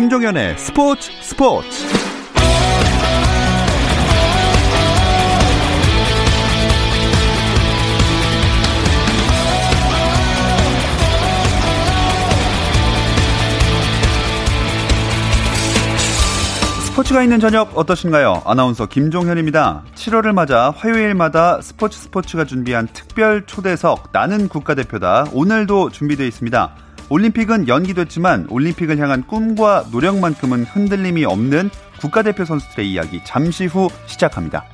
김종현의 스포츠 스포츠 스포츠가 있는 저녁 어떠신가요? 아나운서 김종현입니다. 7월을 맞아 화요일마다 스포츠 스포츠가 준비한 특별 초대석 나는 국가대표다 오늘도 준비되어 있습니다. 올림픽은 연기됐지만 올림픽을 향한 꿈과 노력만큼은 흔들림이 없는 국가대표 선수들의 이야기 잠시 후 시작합니다.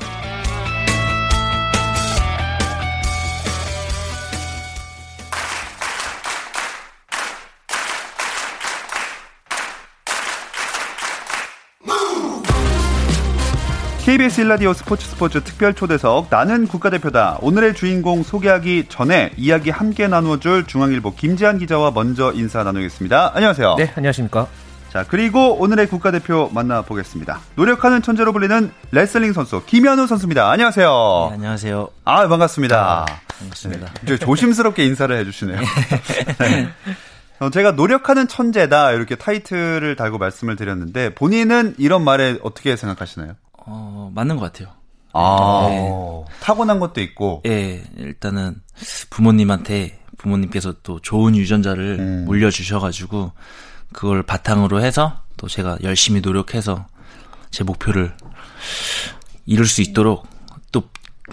KBS 일라디오 스포츠 스포츠 특별 초대석 나는 국가대표다. 오늘의 주인공 소개하기 전에 이야기 함께 나누어줄 중앙일보 김지한 기자와 먼저 인사 나누겠습니다. 안녕하세요. 네, 안녕하십니까. 자, 그리고 오늘의 국가대표 만나보겠습니다. 노력하는 천재로 불리는 레슬링 선수 김현우 선수입니다. 안녕하세요. 네, 안녕하세요. 아, 반갑습니다. 아, 반갑습니다. 네, 조심스럽게 인사를 해주시네요. 네. 어, 제가 노력하는 천재다 이렇게 타이틀을 달고 말씀을 드렸는데 본인은 이런 말에 어떻게 생각하시나요? 어, 맞는 것 같아요. 아, 네. 타고난 것도 있고. 예, 네, 일단은 부모님한테 부모님께서 또 좋은 유전자를 음. 물려주셔가지고 그걸 바탕으로 해서 또 제가 열심히 노력해서 제 목표를 이룰 수 있도록 또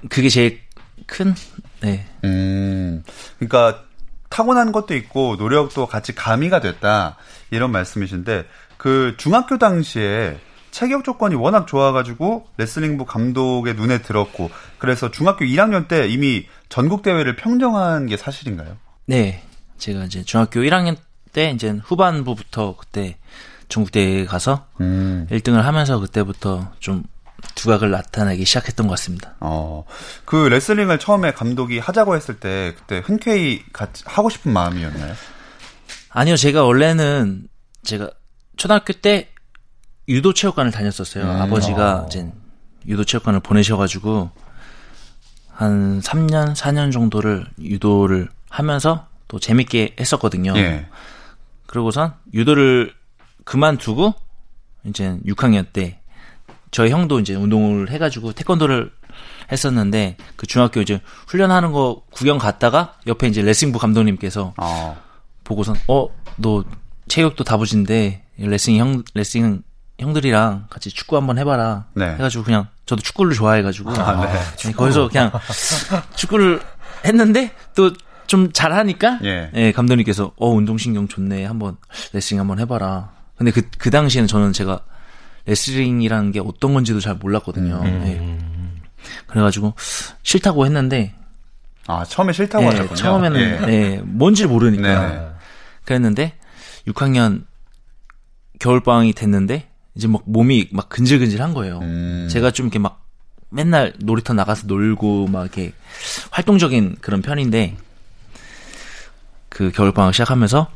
그게 제일 큰, 네. 음, 그러니까 타고난 것도 있고 노력도 같이 가미가 됐다 이런 말씀이신데 그 중학교 당시에 체격 조건이 워낙 좋아가지고 레슬링부 감독의 눈에 들었고 그래서 중학교 1학년 때 이미 전국 대회를 평정한 게 사실인가요? 네, 제가 이제 중학교 1학년 때 이제 후반부부터 그때 전국 대회에 가서 음. 1등을 하면서 그때부터 좀 두각을 나타내기 시작했던 것 같습니다. 어, 그 레슬링을 처음에 감독이 하자고 했을 때 그때 흔쾌히 같이 하고 싶은 마음이었나요? 아니요, 제가 원래는 제가 초등학교 때 유도 체육관을 다녔었어요. 음. 아버지가 어. 이제 유도 체육관을 보내셔가지고 한 3년, 4년 정도를 유도를 하면서 또 재밌게 했었거든요. 예. 그러고선 유도를 그만두고 이제 6학년 때 저희 형도 이제 운동을 해가지고 태권도를 했었는데 그 중학교 이제 훈련하는 거 구경 갔다가 옆에 이제 레슬링부 감독님께서 어. 보고선 어 너 체격도 다부진데 레슬링 형 레슬링 형들이랑 같이 축구 한번 해봐라 네. 해가지고 그냥 저도 축구를 좋아해가지고 아, 네. 네, 거기서 그냥 축구를 했는데 또 좀 잘하니까 예. 예. 감독님께서 어 운동신경 좋네 한번 레슬링 한번 해봐라 근데 그, 그 당시에는 저는 제가 레슬링이라는 게 어떤 건지도 잘 몰랐거든요 음. 예. 그래가지고 싫다고 했는데 아 처음에 싫다고 예, 하셨군요 처음에는 예. 예 뭔지 모르니까 네. 그랬는데 6학년 겨울방학이 됐는데 이제 막 몸이 막 근질근질한 거예요. 음. 제가 좀 이렇게 막 맨날 놀이터 나가서 놀고 막 이렇게 활동적인 그런 편인데 그 겨울방학 시작하면서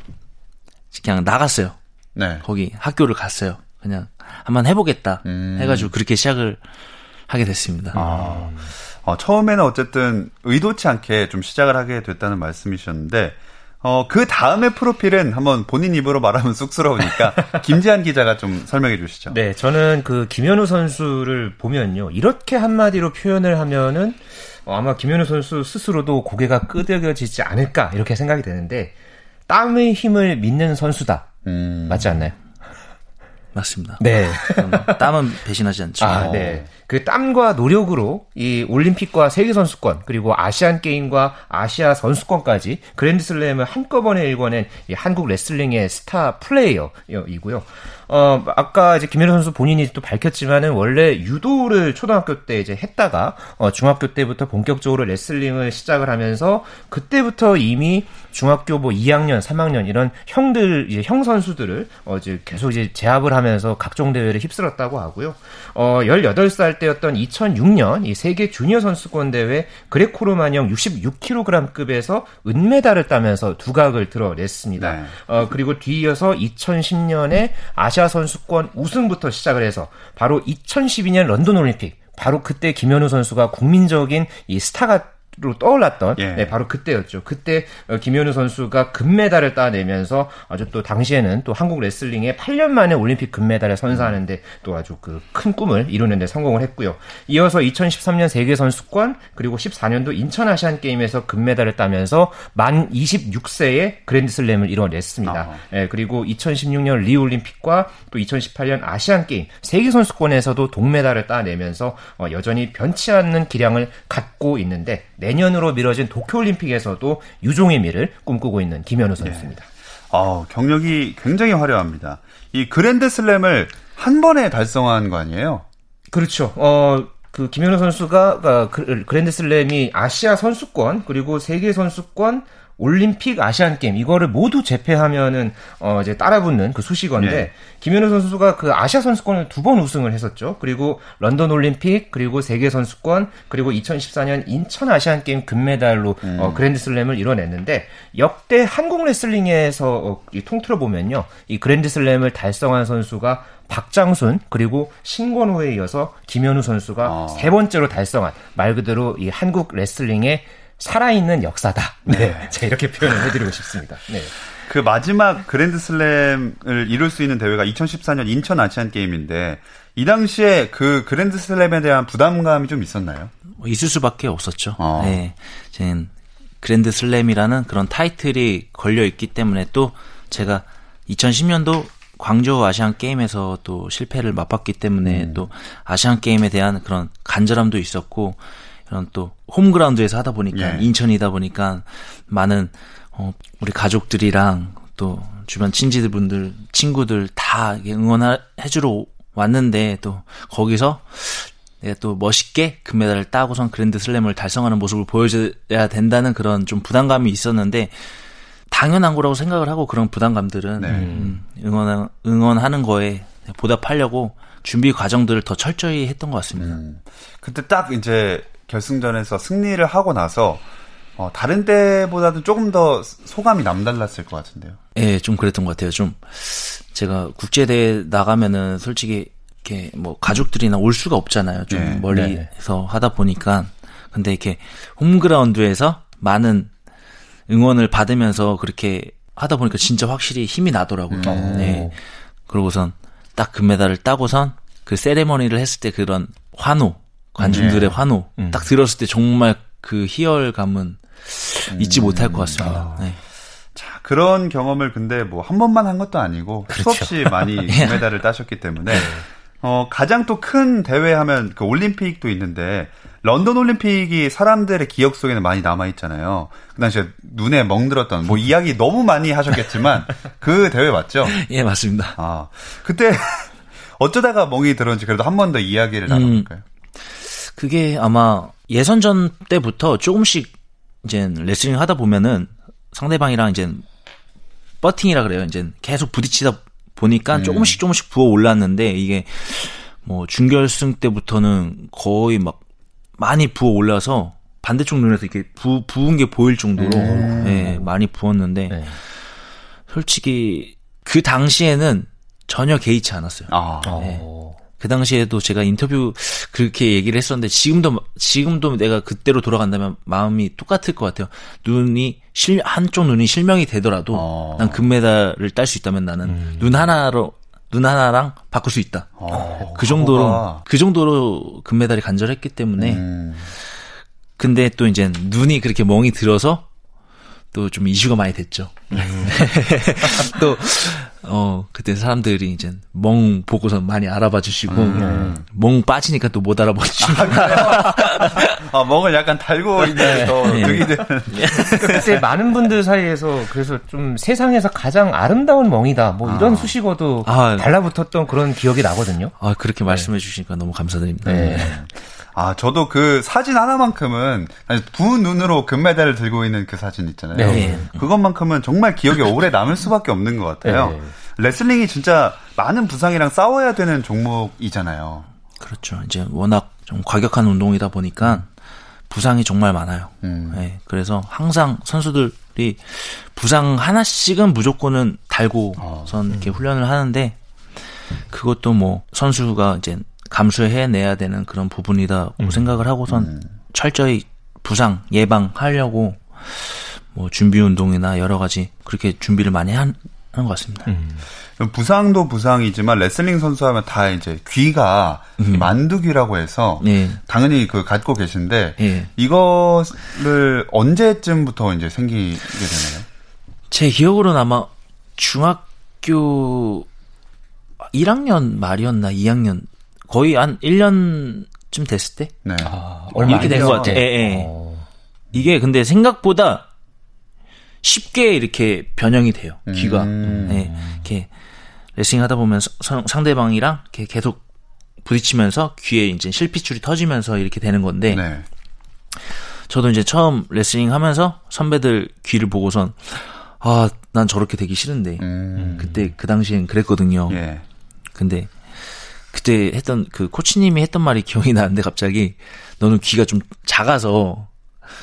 그냥 나갔어요. 네. 거기 학교를 갔어요. 그냥 한번 해보겠다 음. 해가지고 그렇게 시작을 하게 됐습니다. 아. 어, 처음에는 어쨌든 의도치 않게 좀 시작을 하게 됐다는 말씀이셨는데 어, 그 다음에 프로필은 한번 본인 입으로 말하면 쑥스러우니까 김지한 기자가 좀 설명해 주시죠. 네, 저는 그 김현우 선수를 보면요. 이렇게 한마디로 표현을 하면은 어, 아마 김현우 선수 스스로도 고개가 끄덕여지지 않을까 이렇게 생각이 되는데 땀의 힘을 믿는 선수다. 음... 맞지 않나요? 맞습니다. 네. 땀은 배신하지 않죠. 아, 네. 그 땀과 노력으로 이 올림픽과 세계 선수권 그리고 아시안 게임과 아시아 선수권까지 그랜드슬램을 한꺼번에 일궈낸 이 한국 레슬링의 스타 플레이어이고요. 어, 아까 이제 김현우 선수 본인이 또 밝혔지만은 원래 유도를 초등학교 때 이제 했다가 어, 중학교 때부터 본격적으로 레슬링을 시작을 하면서 그때부터 이미 중학교 뭐 2학년, 3학년 이런 형들 이제 형 선수들을 어, 이제 계속 이제 제압을 하면서 각종 대회를 휩쓸었다고 하고요. 어, 18살 때였던 2006년 이 세계 주니어 선수권 대회 그레코로마형 66kg급에서 은메달을 따면서 두각을 드러냈습니다. 네. 어, 그리고 뒤이어서 2010년에 아시 아 선수권 우승부터 시작을 해서 바로 2012년 런던 올림픽 바로 그때 김현우 선수가 국민적인 이 스타가 로 떠올랐던 예. 네, 바로 그때였죠. 그때 어, 김현우 선수가 금메달을 따내면서 아주 또 당시에는 또 한국 레슬링에 8년 만에 올림픽 금메달을 선사하는데 또 아주 그 큰 꿈을 이루는데 성공을 했고요. 이어서 2013년 세계 선수권 그리고 14년도 인천 아시안 게임에서 금메달을 따면서 만 26세에 그랜드슬램을 이뤄냈습니다. 예, 그리고 2016년 리우 올림픽과 또 2018년 아시안 게임 세계 선수권에서도 동메달을 따내면서 어, 여전히 변치 않는 기량을 갖고 있는데 내년으로 미뤄진 도쿄올림픽에서도 유종의 미를 꿈꾸고 있는 김현우 선수입니다. 아, 경력이 굉장히 화려합니다. 이 그랜드 슬램을 한 번에 달성한 거 아니에요? 그렇죠. 어, 그 김현우 선수가 어, 그- 그랜드슬램이 아시아 선수권 그리고 세계 선수권 올림픽 아시안 게임 이거를 모두 제패하면은 어 이제 따라붙는 그 수식어인데 예. 김현우 선수가 그 아시아 선수권을 두 번 우승을 했었죠. 그리고 런던 올림픽 그리고 세계 선수권 그리고 2014년 인천 아시안 게임 금메달로 어, 그랜드슬램을 이뤄냈는데 역대 한국 레슬링에서 어, 이 통틀어 보면요 이 그랜드슬램을 달성한 선수가 박장순 그리고 신권호에 이어서 김현우 선수가 아. 세 번째로 달성한 말 그대로 이 한국 레슬링의 살아있는 역사다. 네. 제가 이렇게 표현을 해드리고 싶습니다. 네. 그 마지막 그랜드 슬램을 이룰 수 있는 대회가 2014년 인천 아시안 게임인데 이 당시에 그 그랜드 슬램에 대한 부담감이 좀 있었나요? 뭐 있을 수밖에 없었죠. 어. 네. 제 그랜드 슬램이라는 그런 타이틀이 걸려 있기 때문에 또 제가 2010년도 광저우 아시안 게임에서 또 실패를 맛봤기 때문에 음. 또 아시안 게임에 대한 그런 간절함도 있었고 이런 또 홈그라운드에서 하다 보니까 예. 인천이다 보니까 많은 어, 우리 가족들이랑 또 주변 친지분들 친구들 다 응원해주러 왔는데 또 거기서 내가 또 멋있게 금메달을 따고선 그랜드 슬램을 달성하는 모습을 보여줘야 된다는 그런 좀 부담감이 있었는데 당연한 거라고 생각을 하고 그런 부담감들은 네. 음, 응원 응원하는 거에 보답하려고 준비 과정들을 더 철저히 했던 것 같습니다. 음. 그때 딱 이제 결승전에서 승리를 하고 나서 어, 다른 때보다도 조금 더 소감이 남달랐을 것 같은데요. 예, 좀 그랬던 것 같아요. 좀 제가 국제대회 나가면은 솔직히 이렇게 뭐 가족들이나 올 수가 없잖아요. 좀 네, 멀리서 하다 보니까 근데 이렇게 홈그라운드에서 많은 응원을 받으면서 그렇게 하다 보니까 진짜 확실히 힘이 나더라고요. 네. 그러고선 딱 금메달을 따고선 그 세레머니를 했을 때 그런 환호, 관중들의 환호 딱 들었을 때 정말 그 희열감은 잊지 못할 것 같습니다. 네. 자, 그런 경험을 근데 뭐 한 번만 한 것도 아니고 수없이 많이 금메달을 따셨기 때문에 어, 가장 또 큰 대회 하면 그 올림픽도 있는데 런던 올림픽이 사람들의 기억 속에는 많이 남아 있잖아요. 그 당시에 눈에 멍들었던 뭐 이야기 너무 많이 하셨겠지만 그 대회 맞죠? 예, 맞습니다. 아, 그때 어쩌다가 멍이 들었는지 그래도 한 번 더 이야기를 나눠볼까요? 그게 아마 예선전 때부터 조금씩 이제 레슬링 하다 보면은 상대방이랑 이제 버팅이라 그래요. 이제 계속 부딪히다 보니까 조금씩 조금씩 부어 올랐는데 이게 뭐 준결승 때부터는 거의 막 많이 부어 올라서 반대쪽 눈에서 이렇게 부, 부은 게 보일 정도로 예, 많이 부었는데 네. 솔직히 그 당시에는 전혀 개의치 않았어요. 아, 네. 어. 그 당시에도 제가 인터뷰 그렇게 얘기를 했었는데 지금도 지금도 내가 그때로 돌아간다면 마음이 똑같을 것 같아요. 눈이 실 한쪽 눈이 실명이 되더라도 어. 난 금메달을 딸 수 있다면 나는 눈 하나로 눈 하나랑 바꿀 수 있다. 어, 그 정도로. 그 정도로 금메달이 간절했기 때문에 음, 근데 또 이제 눈이 그렇게 멍이 들어서 또 좀 이슈가 많이 됐죠. 또, 어, 그때 사람들이 이제 멍 보고서 많이 알아봐 주시고, 멍 빠지니까 또 못 알아봐 주시고. 아, 멍을 약간 달고 있는 더 네. 득이 되는. 그때 많은 분들 사이에서 그래서 좀 세상에서 가장 아름다운 멍이다 뭐 이런 수식어도 아. 달라붙었던 그런 기억이 나거든요. 아, 그렇게 말씀해 주시니까 너무 감사드립니다. 네. 아, 저도 그 사진 하나만큼은 부 눈으로 금메달을 들고 있는 그 사진 있잖아요. 네. 그것만큼은 정말 기억에 오래 남을 수밖에 없는 것 같아요. 네. 레슬링이 진짜 많은 부상이랑 싸워야 되는 종목이잖아요. 그렇죠. 이제 워낙 좀 과격한 운동이다 보니까 부상이 정말 많아요. 음. 네, 그래서 항상 선수들이 부상 하나씩은 무조건은 달고선 이렇게 훈련을 하는데 그것도 뭐 선수가 이제 감수해내야 되는 그런 부분이다고 생각을 하고선 철저히 부상 예방하려고 뭐 준비 운동이나 여러 가지 그렇게 준비를 많이 한, 하는 것 같습니다. 음. 부상도 부상이지만 레슬링 선수 하면 다 이제 귀가 음. 만두귀라고 해서 네. 당연히 그 갖고 계신데 예. 이거를 언제쯤부터 이제 생기게 되나요? 제 기억으로는 아마 중학교 1학년 말이었나 2학년 거의 한 1년쯤 됐을 때 네. 아, 이렇게 된안 것. 같아요. 예, 예. 어. 이게 근데 생각보다 쉽게 이렇게 변형이 돼요. 귀가. 음. 네, 이렇게 레슬링 하다 보면 서- 상대방이랑 이렇게 계속 부딪히면서 귀에 이제 실핏줄이 터지면서 이렇게 되는 건데 네. 저도 이제 처음 레슬링 하면서 선배들 귀를 보고선 아, 난 저렇게 되기 싫은데. 음. 그때 그 당시엔 그랬거든요. 예. 근데 그때 했던 그 코치님이 했던 말이 기억이 나는데 갑자기 너는 귀가 좀 작아서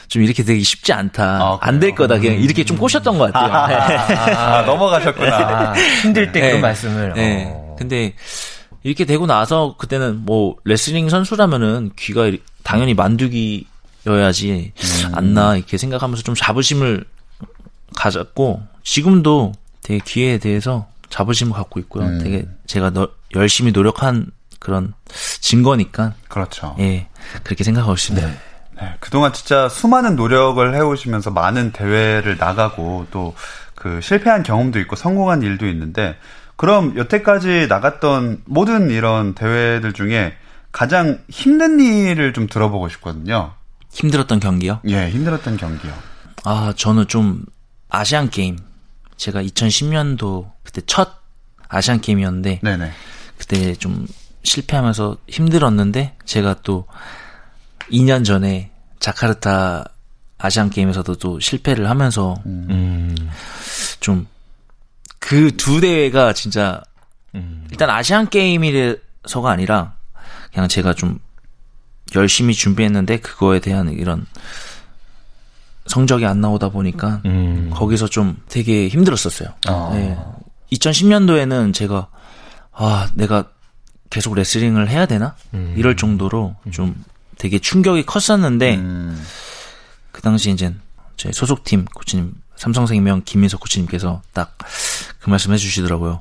좀 이렇게 되기 쉽지 않다. 아, 안될 그래요? 거다. 그냥 이렇게 좀 꼬셨던 것 같아요. 아, 넘어가셨구나. 아, 힘들 때 네. 말씀을. 네. 어. 근데 이렇게 되고 나서 그때는 뭐 레슬링 선수라면은 귀가 당연히 만두기여야지 않나 이렇게 생각하면서 좀 자부심을 가졌고 지금도 되게 귀에 대해서 자부심을 갖고 있고요. 음. 되게 제가 너- 열심히 노력한 그런 증거니까 그렇죠. 예 그렇게 생각하고 있습니다. 네, 그동안 진짜 수많은 노력을 해오시면서 많은 대회를 나가고 또 그 실패한 경험도 있고 성공한 일도 있는데 그럼 여태까지 나갔던 모든 이런 대회들 중에 가장 힘든 일을 좀 들어보고 싶거든요. 힘들었던 경기요. 예, 힘들었던 경기요. 아, 저는 좀 아시안 게임 제가 2010년도 그때 첫 아시안 게임이었는데 네네. 그때 좀 실패하면서 힘들었는데 제가 또 2년 전에 자카르타 아시안 게임에서도 또 실패를 하면서 음. 좀 그 두 대회가 진짜 음. 일단 아시안 게임이라서가 아니라 그냥 제가 좀 열심히 준비했는데 그거에 대한 이런 성적이 안 나오다 보니까 음. 거기서 좀 되게 힘들었었어요. 아. 네. 2010년도에는 제가 아 내가 계속 레슬링을 해야 되나 음. 이럴 정도로 좀 되게 충격이 컸었는데 음, 그 당시 이제 제 소속팀 코치님 삼성생명 김민석 코치님께서 딱 그 말씀 해주시더라고요.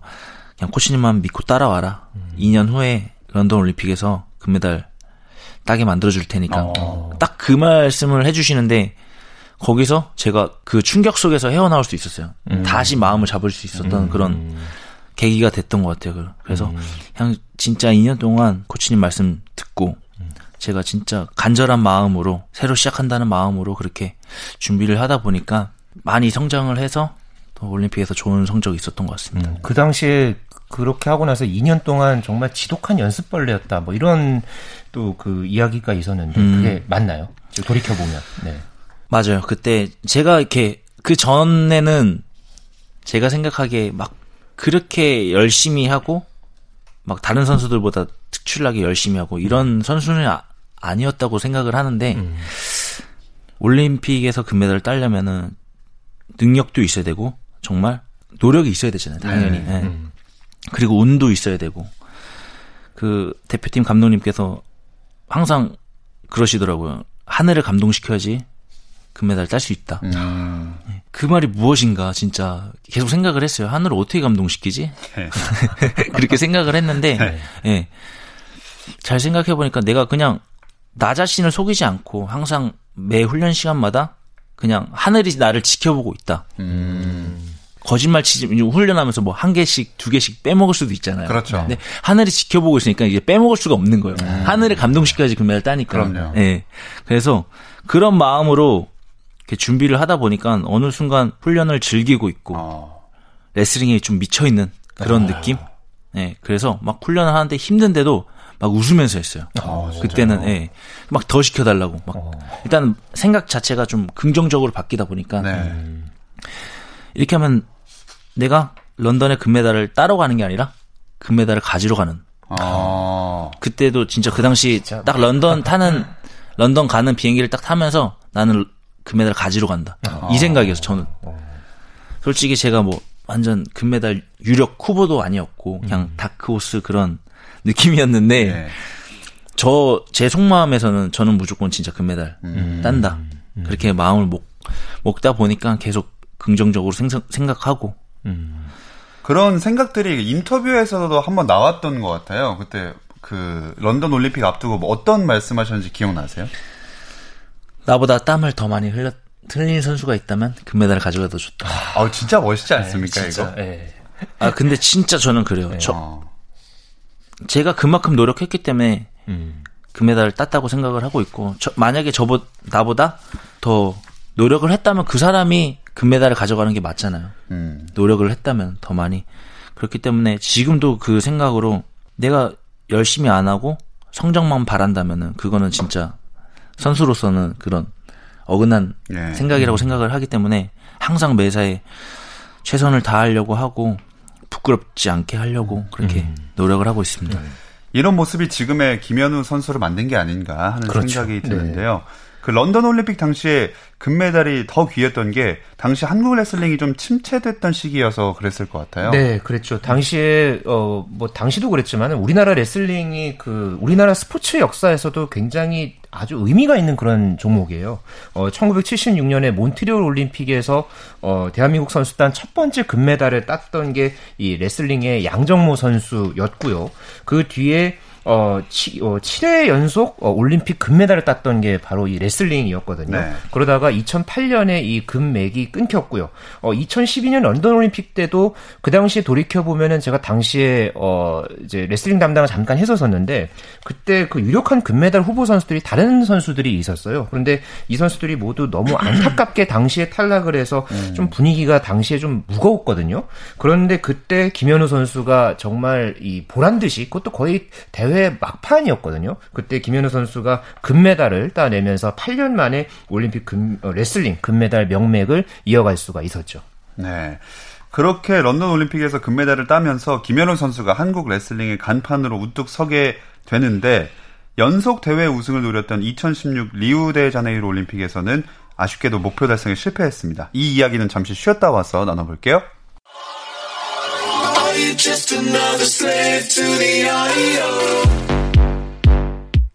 그냥 코치님만 믿고 따라와라. 2년 후에 런던 올림픽에서 금메달 따게 만들어줄 테니까. 어. 딱그 말씀을 해주시는데 거기서 제가 그 충격 속에서 헤어나올 수 있었어요. 다시 마음을 잡을 수 있었던 그런 계기가 됐던 것 같아요. 그래서 그냥 진짜 2년 동안 코치님 말씀 듣고 제가 진짜 간절한 마음으로 새로 시작한다는 마음으로 그렇게 준비를 하다 보니까 많이 성장을 해서 또 올림픽에서 좋은 성적이 있었던 것 같습니다. 음, 그 당시에 그렇게 하고 나서 2년 동안 정말 지독한 연습벌레였다. 뭐 이런 또 그 이야기가 있었는데 음. 그게 맞나요? 지금 돌이켜 보면. 네. 맞아요. 그때 제가 이렇게 그 전에는 제가 생각하기에 막 그렇게 열심히 하고 막 다른 선수들보다 특출나게 열심히 하고 이런 선수는 아, 아니었다고 생각을 하는데 음. 올림픽에서 금메달을 따려면은 능력도 있어야 되고 정말 노력이 있어야 되잖아요. 당연히. 네. 예. 음. 그리고 운도 있어야 되고 그 대표팀 감독님께서 항상 그러시더라고요. 하늘을 감동시켜야지 금메달 딸 수 있다. 음, 그 말이 무엇인가 진짜 계속 생각을 했어요. 하늘을 어떻게 감동시키지? 네. 그렇게 생각을 했는데 네. 예. 잘 생각해 보니까 내가 그냥 나 자신을 속이지 않고 항상 매 훈련 시간마다 그냥 하늘이 나를 지켜보고 있다. 음, 거짓말 치지 훈련하면서 뭐 한 개씩 두 개씩 빼먹을 수도 있잖아요. 그렇죠. 근데 하늘이 지켜보고 있으니까 이제 빼먹을 수가 없는 거예요. 하늘을 감동시켜야지 금메달 따니까. 그럼요. 예. 그래서 그런 마음으로 이렇게 준비를 하다 보니까 어느 순간 훈련을 즐기고 있고 어, 레슬링에 좀 미쳐 있는 그런 느낌. 예. 그래서 막 훈련을 하는데 힘든데도 막 웃으면서 했어요. 어, 그때는 예. 막 더 시켜달라고 막 어. 일단 생각 자체가 좀 긍정적으로 바뀌다 보니까 네. 이렇게 하면 내가 런던의 금메달을 따러 가는 게 아니라 금메달을 가지러 가는. 어, 그때도 진짜 그 당시 진짜. 딱 런던 타는 런던 가는 비행기를 딱 타면서 나는 금메달 가지러 간다. 이 생각이었어 저는. 솔직히 제가 뭐 완전 금메달 유력 후보도 아니었고 그냥 다크호스 그런 느낌이었는데 네. 저제 속마음에서는 저는 무조건 진짜 금메달 음. 딴다. 음. 그렇게 마음을 먹, 먹다 보니까 계속 긍정적으로 생각, 생각하고 음. 그런 생각들이 인터뷰에서도 한번 나왔던 것 같아요. 그때 그 런던 올림픽 앞두고 뭐 어떤 말씀하셨는지 기억나세요? 나보다 땀을 더 많이 흘렸 틀린 선수가 있다면 금메달을 가져가도 좋다. 아, 진짜 멋있지 않습니까, 네, 이거? 네. 아, 근데 진짜 저는 그래요. 네. 저, 제가 그만큼 노력했기 때문에 음. 금메달을 땄다고 생각을 하고 있고, 저, 만약에 저보, 나보다 더 노력을 했다면 그 사람이 금메달을 가져가는 게 맞잖아요. 음. 노력을 했다면 더 많이. 그렇기 때문에 지금도 그 생각으로 내가 열심히 안 하고 성적만 바란다면은 그거는 진짜 선수로서는 그런 어긋난 예. 생각이라고 생각을 하기 때문에 항상 매사에 최선을 다하려고 하고 부끄럽지 않게 하려고 그렇게 음. 노력을 하고 있습니다. 네. 이런 모습이 지금의 김현우 선수를 만든 게 아닌가 하는 그렇죠. 생각이 드는데요. 네. 그 런던 올림픽 당시에 금메달이 더 귀했던 게 당시 한국 레슬링이 좀 침체됐던 시기여서 그랬을 것 같아요. 네, 그랬죠. 당시에 어 뭐 당시도 그랬지만 우리나라 레슬링이 그 우리나라 스포츠 역사에서도 굉장히 아주 의미가 있는 그런 종목이에요. 어 1976년에 몬트리올 올림픽에서 어 대한민국 선수단 첫 번째 금메달을 땄던 게 이 레슬링의 양정모 선수였고요. 그 뒤에 어, 치, 어 7회 연속 어, 올림픽 금메달을 땄던 게 바로 이 레슬링이었거든요. 네. 그러다가 2008년에 이 금맥이 끊겼고요. 어, 2012년 런던 올림픽 때도 그 당시에 돌이켜 보면은 제가 당시에 어 이제 레슬링 담당을 잠깐 했었었는데 그때 그 유력한 금메달 후보 선수들이 다른 선수들이 있었어요. 그런데 이 선수들이 모두 너무 안타깝게 당시에 탈락을 해서 음. 좀 분위기가 당시에 좀 무거웠거든요. 그런데 그때 김현우 선수가 정말 이 보란 듯이 그것도 거의 대회 대회 막판이었거든요. 그때 김현우 선수가 금메달을 따내면서 8년 만에 올림픽 금, 어, 레슬링 금메달 명맥을 이어갈 수가 있었죠. 네. 그렇게 런던 올림픽에서 금메달을 따면서 김현우 선수가 한국 레슬링의 간판으로 우뚝 서게 되는데 연속 대회 우승을 노렸던 2016 리우데자네이루 올림픽에서는 아쉽게도 목표 달성에 실패했습니다. 이 이야기는 잠시 쉬었다 와서 나눠볼게요.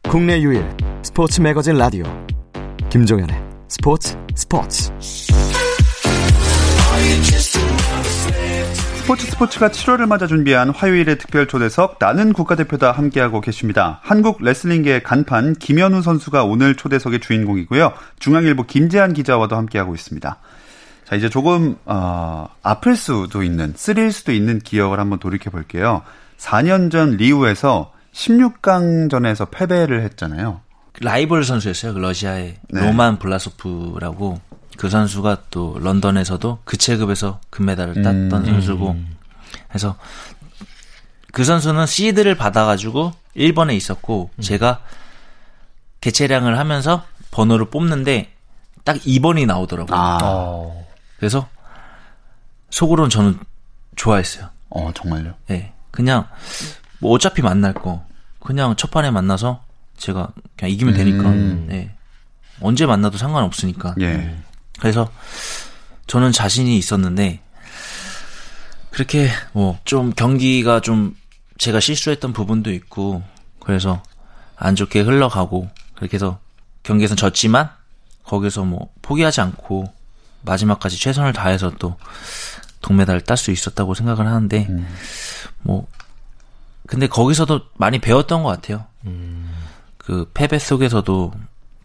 국내 유일 스포츠 매거진 라디오 김종현의 스포츠 스포츠 스포츠 스포츠가 7월을 맞아 준비한 화요일의 특별 초대석 나는 국가대표다 함께하고 계십니다. 한국 레슬링계의 간판 김현우 선수가 오늘 초대석의 주인공이고요. 중앙일보 김재한 기자와도 함께하고 있습니다. 자, 이제 조금, 어, 아플 수도 있는, 쓰릴 수도 있는 기억을 한번 돌이켜 볼게요. 4년 전 리우에서 16강전에서 패배를 했잖아요. 라이벌 선수였어요. 그 러시아의 네. 로만 블라소프라고 그 선수가 또 런던에서도 그 체급에서 금메달을 땄던 음. 선수고 그래서 그 선수는 시드를 받아가지고 1번에 있었고 음. 제가 개체량을 하면서 번호를 뽑는데 딱 2번이 나오더라고요. 아. 어. 그래서 속으로는 저는 좋아했어요. 어, 정말요? 네. 그냥 뭐 어차피 만날 거 그냥 첫 판에 만나서 제가 그냥 이기면 되니까 음. 네. 언제 만나도 상관없으니까. 예. 그래서 저는 자신이 있었는데 그렇게 뭐 좀 경기가 좀 제가 실수했던 부분도 있고 그래서 안 좋게 흘러가고 그렇게 해서 경기에서 졌지만 거기서 뭐 포기하지 않고 마지막까지 최선을 다해서 또 동메달을 딸 수 있었다고 생각을 하는데 음. 뭐 근데 거기서도 많이 배웠던 것 같아요. 음. 그 패배 속에서도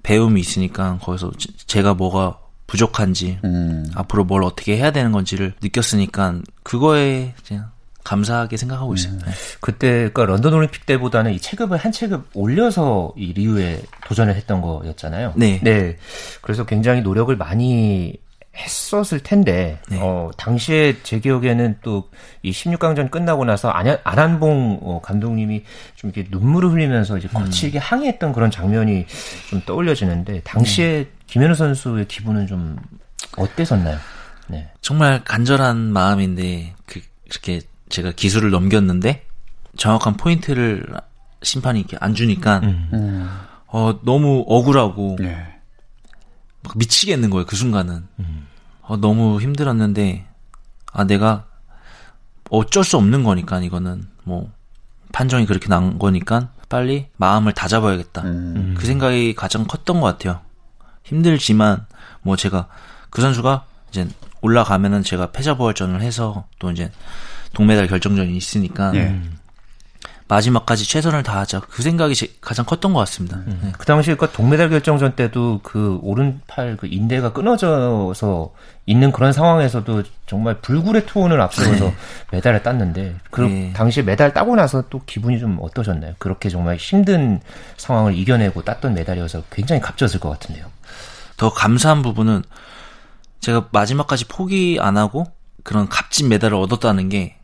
배움이 있으니까 거기서 제가 뭐가 부족한지 음. 앞으로 뭘 어떻게 해야 되는 건지를 느꼈으니까 그거에 그냥 감사하게 생각하고 있어요. 음. 네. 그때 그러니까 런던 올림픽 때보다는 이 체급을 한 체급 올려서 이 리우에 도전을 했던 거였잖아요. 네. 네. 그래서 굉장히 노력을 많이 했었을 텐데 네. 어 당시에 제 기억에는 또 이 16강전 끝나고 나서 안한, 안한봉 어, 감독님이 좀 이렇게 눈물을 흘리면서 이제 거칠게 음. 항의했던 그런 장면이 좀 떠올려지는데 당시에 네. 김현우 선수의 기분은 좀 어땠었나요? 네. 정말 간절한 마음인데 그 이렇게 제가 기술을 넘겼는데 정확한 포인트를 심판이 이렇게 안 주니까 음. 음. 어 너무 억울하고 네. 막 미치겠는 거예요 그 순간은 음. 어, 너무 힘들었는데 아 내가 어쩔 수 없는 거니까 이거는 뭐 판정이 그렇게 난 거니까 빨리 마음을 다잡아야겠다 음. 그 생각이 가장 컸던 것 같아요 힘들지만 뭐 제가 그 선수가 이제 올라가면은 제가 패자부활전을 해서 또 이제 동메달 결정전이 있으니까 예. 마지막까지 최선을 다하자 그 생각이 제- 가장 컸던 것 같습니다. 네. 그 당시 그 동메달 결정전 때도 그 오른팔 그 인대가 끊어져서 있는 그런 상황에서도 정말 불굴의 투혼을 앞세워서 메달을 땄는데 그 네. 당시에 메달 따고 나서 또 기분이 좀 어떠셨나요? 그렇게 정말 힘든 상황을 이겨내고 땄던 메달이어서 굉장히 값졌을 것 같은데요. 더 감사한 부분은 제가 마지막까지 포기 안 하고 그런 값진 메달을 얻었다는 게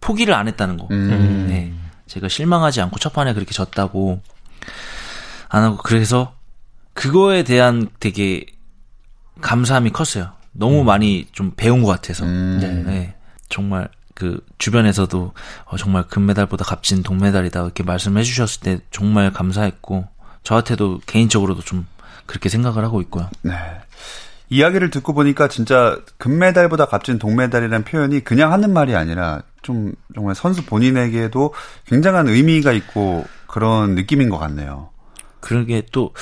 포기를 안 했다는 거. 음. 네. 제가 실망하지 않고 첫 판에 그렇게 졌다고 안 하고 그래서 그거에 대한 되게 감사함이 컸어요. 너무 많이 좀 배운 것 같아서. 음. 네. 네. 정말 그 주변에서도 어, 정말 금메달보다 값진 동메달이다 이렇게 말씀해 주셨을 때 정말 감사했고 저한테도 개인적으로도 좀 그렇게 생각을 하고 있고요. 네. 이야기를 듣고 보니까 진짜 금메달보다 값진 동메달이라는 표현이 그냥 하는 말이 아니라 좀 정말 선수 본인에게도 굉장한 의미가 있고 그런 느낌인 것 같네요. 그러게 또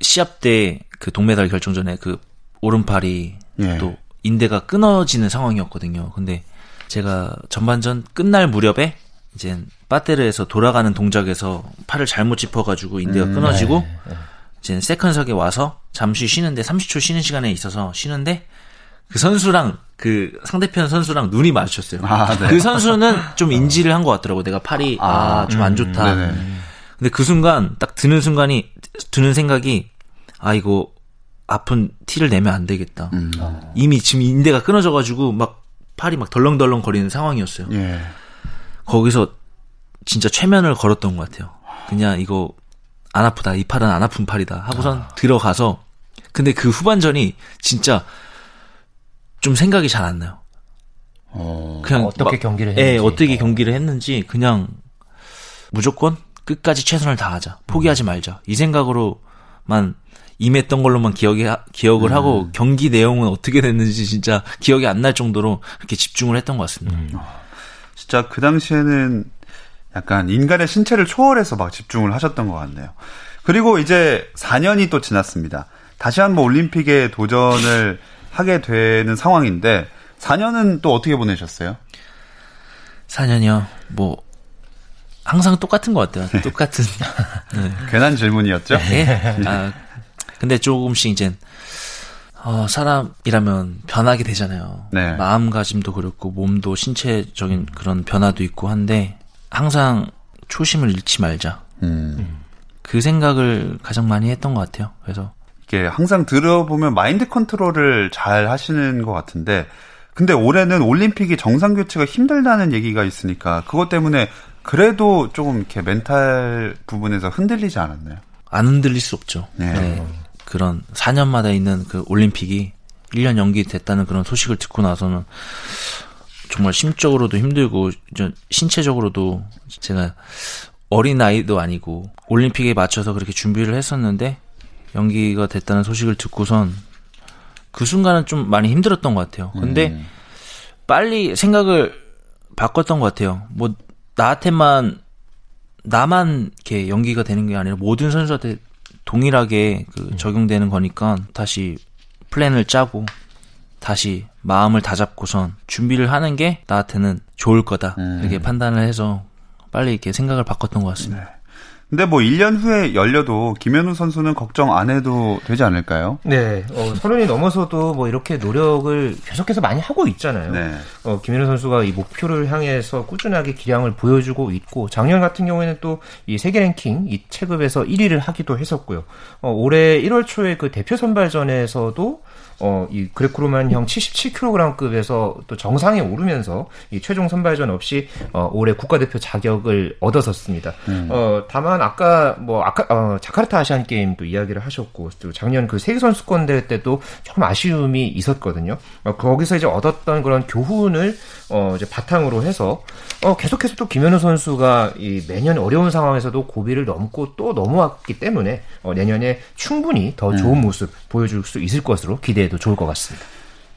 시합 때 그 동메달 결정전에 그 오른팔이 예. 또 인대가 끊어지는 상황이었거든요. 근데 제가 전반전 끝날 무렵에 이제 빠테르에서 돌아가는 동작에서 팔을 잘못 짚어가지고 인대가 음, 끊어지고 네. 이제 세컨석에 와서 잠시 쉬는데 30초 쉬는 시간에 있어서 쉬는데 그 선수랑 그 상대편 선수랑 눈이 마주쳤어요. 아, 네. 그 선수는 좀 인지를 한 것 같더라고. 내가 팔이 아좀안 좋다. 네네. 근데 그 순간 딱 드는 순간이 드는 생각이 아 이거 아픈 티를 내면 안 되겠다. 음. 이미 지금 인대가 끊어져가지고 막 팔이 막 덜렁덜렁 거리는 상황이었어요. 예. 거기서 진짜 최면을 걸었던 것 같아요. 그냥 이거 안 아프다. 이 팔은 안 아픈 팔이다. 하고선 들어가서 근데 그 후반전이 진짜 좀 생각이 잘 안 나요. 어. 그냥 어떻게 막- 경기를 예, 했는지. 어떻게 경기를 했는지 그냥 무조건 끝까지 최선을 다하자. 포기하지 말자. 이 생각으로만 임했던 걸로만 기억이 기억을 음. 하고 경기 내용은 어떻게 됐는지 진짜 기억이 안 날 정도로 그렇게 집중을 했던 것 같습니다. 음. 진짜 그 당시에는 약간 인간의 신체를 초월해서 막 집중을 하셨던 것 같네요. 그리고 이제 4년이 또 지났습니다. 다시 한번 올림픽에 도전을 하게 되는 상황인데 4년은 또 어떻게 보내셨어요? 4년이요. 뭐 항상 똑같은 것 같아요. 똑같은. 네. 괜한 질문이었죠? 예. 아, 근데 조금씩 이제 어, 사람이라면 변하게 되잖아요. 네. 마음가짐도 그렇고 몸도 신체적인 그런 변화도 있고 한데 항상 초심을 잃지 말자. 음. 그 생각을 가장 많이 했던 것 같아요. 그래서 이게 항상 들어보면 마인드 컨트롤을 잘 하시는 것 같은데 근데 올해는 올림픽이 정상 교체가 힘들다는 얘기가 있으니까 그것 때문에 그래도 조금 이렇게 멘탈 부분에서 흔들리지 않았나요? 안 흔들릴 수 없죠. 네. 네. 그런 4년마다 있는 그 올림픽이 1년 연기됐다는 그런 소식을 듣고 나서는 정말 심적으로도 힘들고 이제 신체적으로도 제가 어린 나이도 아니고 올림픽에 맞춰서 그렇게 준비를 했었는데 연기가 됐다는 소식을 듣고선 그 순간은 좀 많이 힘들었던 것 같아요. 근데 음. 빨리 생각을 바꿨던 것 같아요. 뭐 나한테만 나만 이렇게 연기가 되는 게 아니라 모든 선수한테 동일하게 그 적용되는 거니까 다시 플랜을 짜고 다시 마음을 다잡고선 준비를 하는 게 나한테는 좋을 거다 음. 이렇게 판단을 해서 빨리 이렇게 생각을 바꿨던 것 같습니다. 근데 뭐 1년 후에 열려도 김현우 선수는 걱정 안 해도 되지 않을까요? 네, 어, 서른이 넘어서도 뭐 이렇게 노력을 계속해서 많이 하고 있잖아요. 네. 어, 김현우 선수가 이 목표를 향해서 꾸준하게 기량을 보여주고 있고 작년 같은 경우에는 또 이 세계 랭킹 이 체급에서 1위를 하기도 했었고요. 어, 올해 1월 초에 그 대표 선발전에서도 어, 이 그레코로만형 77kg급에서 또 정상에 오르면서 이 최종 선발전 없이 어, 올해 국가대표 자격을 얻었었습니다. 어, 다만 아까 뭐 아까 어, 자카르타 아시안 게임 또 이야기를 하셨고 또 작년 그 세계 선수권 대회 때도 조금 아쉬움이 있었거든요. 어, 거기서 이제 얻었던 그런 교훈을 어, 이제 바탕으로 해서 어, 계속해서 또 김현우 선수가 이 매년 어려운 상황에서도 고비를 넘고 또 넘어왔기 때문에 어, 내년에 충분히 더 좋은 모습 보여줄 수 있을 것으로 기대 해도 좋을 것 같습니다.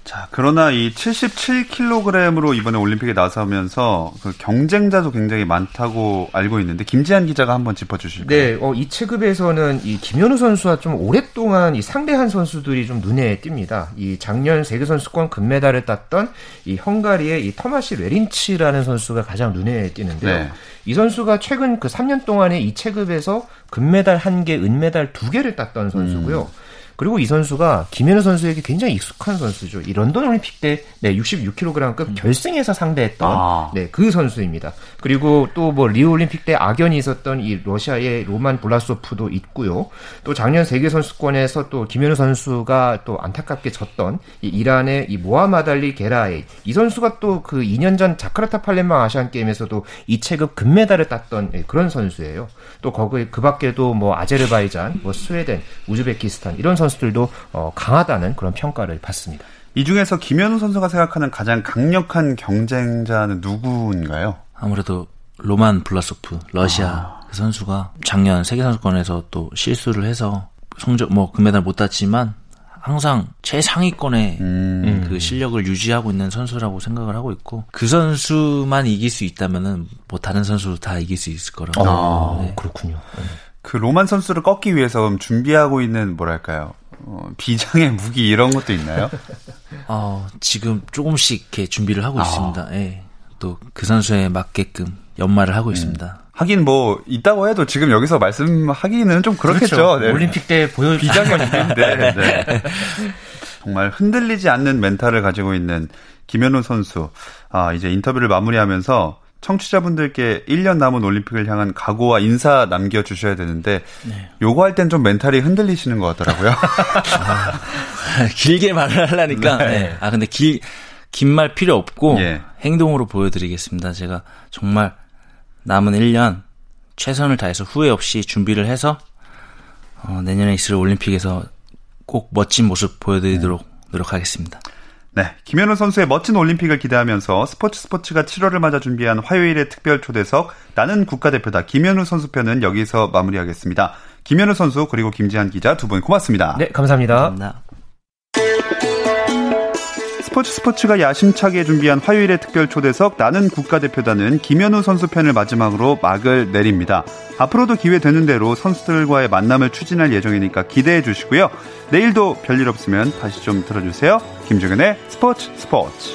자, 그러나 이 77kg으로 이번에 올림픽에 나서면서 그 경쟁자도 굉장히 많다고 알고 있는데 김지한 기자가 한번 짚어 주실까요? 네, 어, 이 체급에서는 이 김현우 선수와 좀 오랫동안 이 상대한 선수들이 좀 눈에 띕니다. 이 작년 세계 선수권 금메달을 땄던 이 헝가리의 이 터마시 뢰린츠라는 선수가 가장 눈에 띄는데요. 네. 이 선수가 최근 그 3년 동안에 이 체급에서 금메달 1개, 은메달 2개를 땄던 선수고요. 음. 그리고 이 선수가 김현우 선수에게 굉장히 익숙한 선수죠. 이 런던 올림픽 때 네, 66kg급 결승에서 상대했던 아. 네, 그 선수입니다. 그리고 또 뭐 리우 올림픽 때 악연이 있었던 이 러시아의 로만 블라소프도 있고요. 또 작년 세계 선수권에서 또 김현우 선수가 또 안타깝게 졌던 이 이란의 이 모하마달리 게라에 이 선수가 또 그 2년 전 자카르타 팔렘방 아시안 게임에서도 이 체급 금메달을 땄던 예, 그런 선수예요. 또 거기 그 밖에도 뭐 아제르바이잔, 뭐 스웨덴, 우즈베키스탄 이런 선수 들도 어, 강하다는 그런 평가를 받습니다. 이 중에서 김현우 선수가 생각하는 가장 강력한 경쟁자는 누구인가요? 아무래도 로만 블라소프 러시아 아. 그 선수가 작년 세계 선수권에서 또 실수를 해서 성적 뭐 금메달 못 땄지만 항상 최상위권의 음. 그 실력을 유지하고 있는 선수라고 생각을 하고 있고 그 선수만 이길 수 있다면은 뭐 다른 선수도 다 이길 수 있을 거라고. 아, 네. 그렇군요. 그 로만 선수를 꺾기 위해서 준비하고 있는 뭐랄까요? 어, 비장의 무기 이런 것도 있나요? 어, 지금 조금씩 이렇게 준비를 아. 하고 있습니다. 예. 또 그 선수에 맞게끔 연말을 하고 있습니다. 하긴 뭐 있다고 해도 지금 여기서 말씀하기는 좀 그렇겠죠. 그렇죠. 네. 올림픽 때 보여 비장의 무기인데 네. 정말 흔들리지 않는 멘탈을 가지고 있는 김현우 선수. 아 이제 인터뷰를 마무리하면서 청취자분들께 1년 남은 올림픽을 향한 각오와 인사 남겨주셔야 되는데 요거 할 땐 좀 멘탈이 흔들리시는 것 같더라고요. 길게 말을 하려니까. 네. 네. 아 근데 길 긴 말 필요 없고 예. 행동으로 보여드리겠습니다. 제가 정말 남은 1년 최선을 다해서 후회 없이 준비를 해서 어, 내년에 있을 올림픽에서 꼭 멋진 모습 보여드리도록 노력하겠습니다. 네, 김현우 선수의 멋진 올림픽을 기대하면서 스포츠 스포츠가 7월을 맞아 준비한 화요일의 특별 초대석 나는 국가대표다 김현우 선수 편은 여기서 마무리하겠습니다. 김현우 선수 그리고 김지한 기자 두 분 고맙습니다. 네, 감사합니다. 감사합니다. 스포츠 스포츠가 야심차게 준비한 화요일의 특별 초대석 나는 국가대표단은 김현우 선수 편을 마지막으로 막을 내립니다. 앞으로도 기회 되는 대로 선수들과의 만남을 추진할 예정이니까 기대해 주시고요. 내일도 별일 없으면 다시 좀 들어주세요. 김종현의 스포츠 스포츠.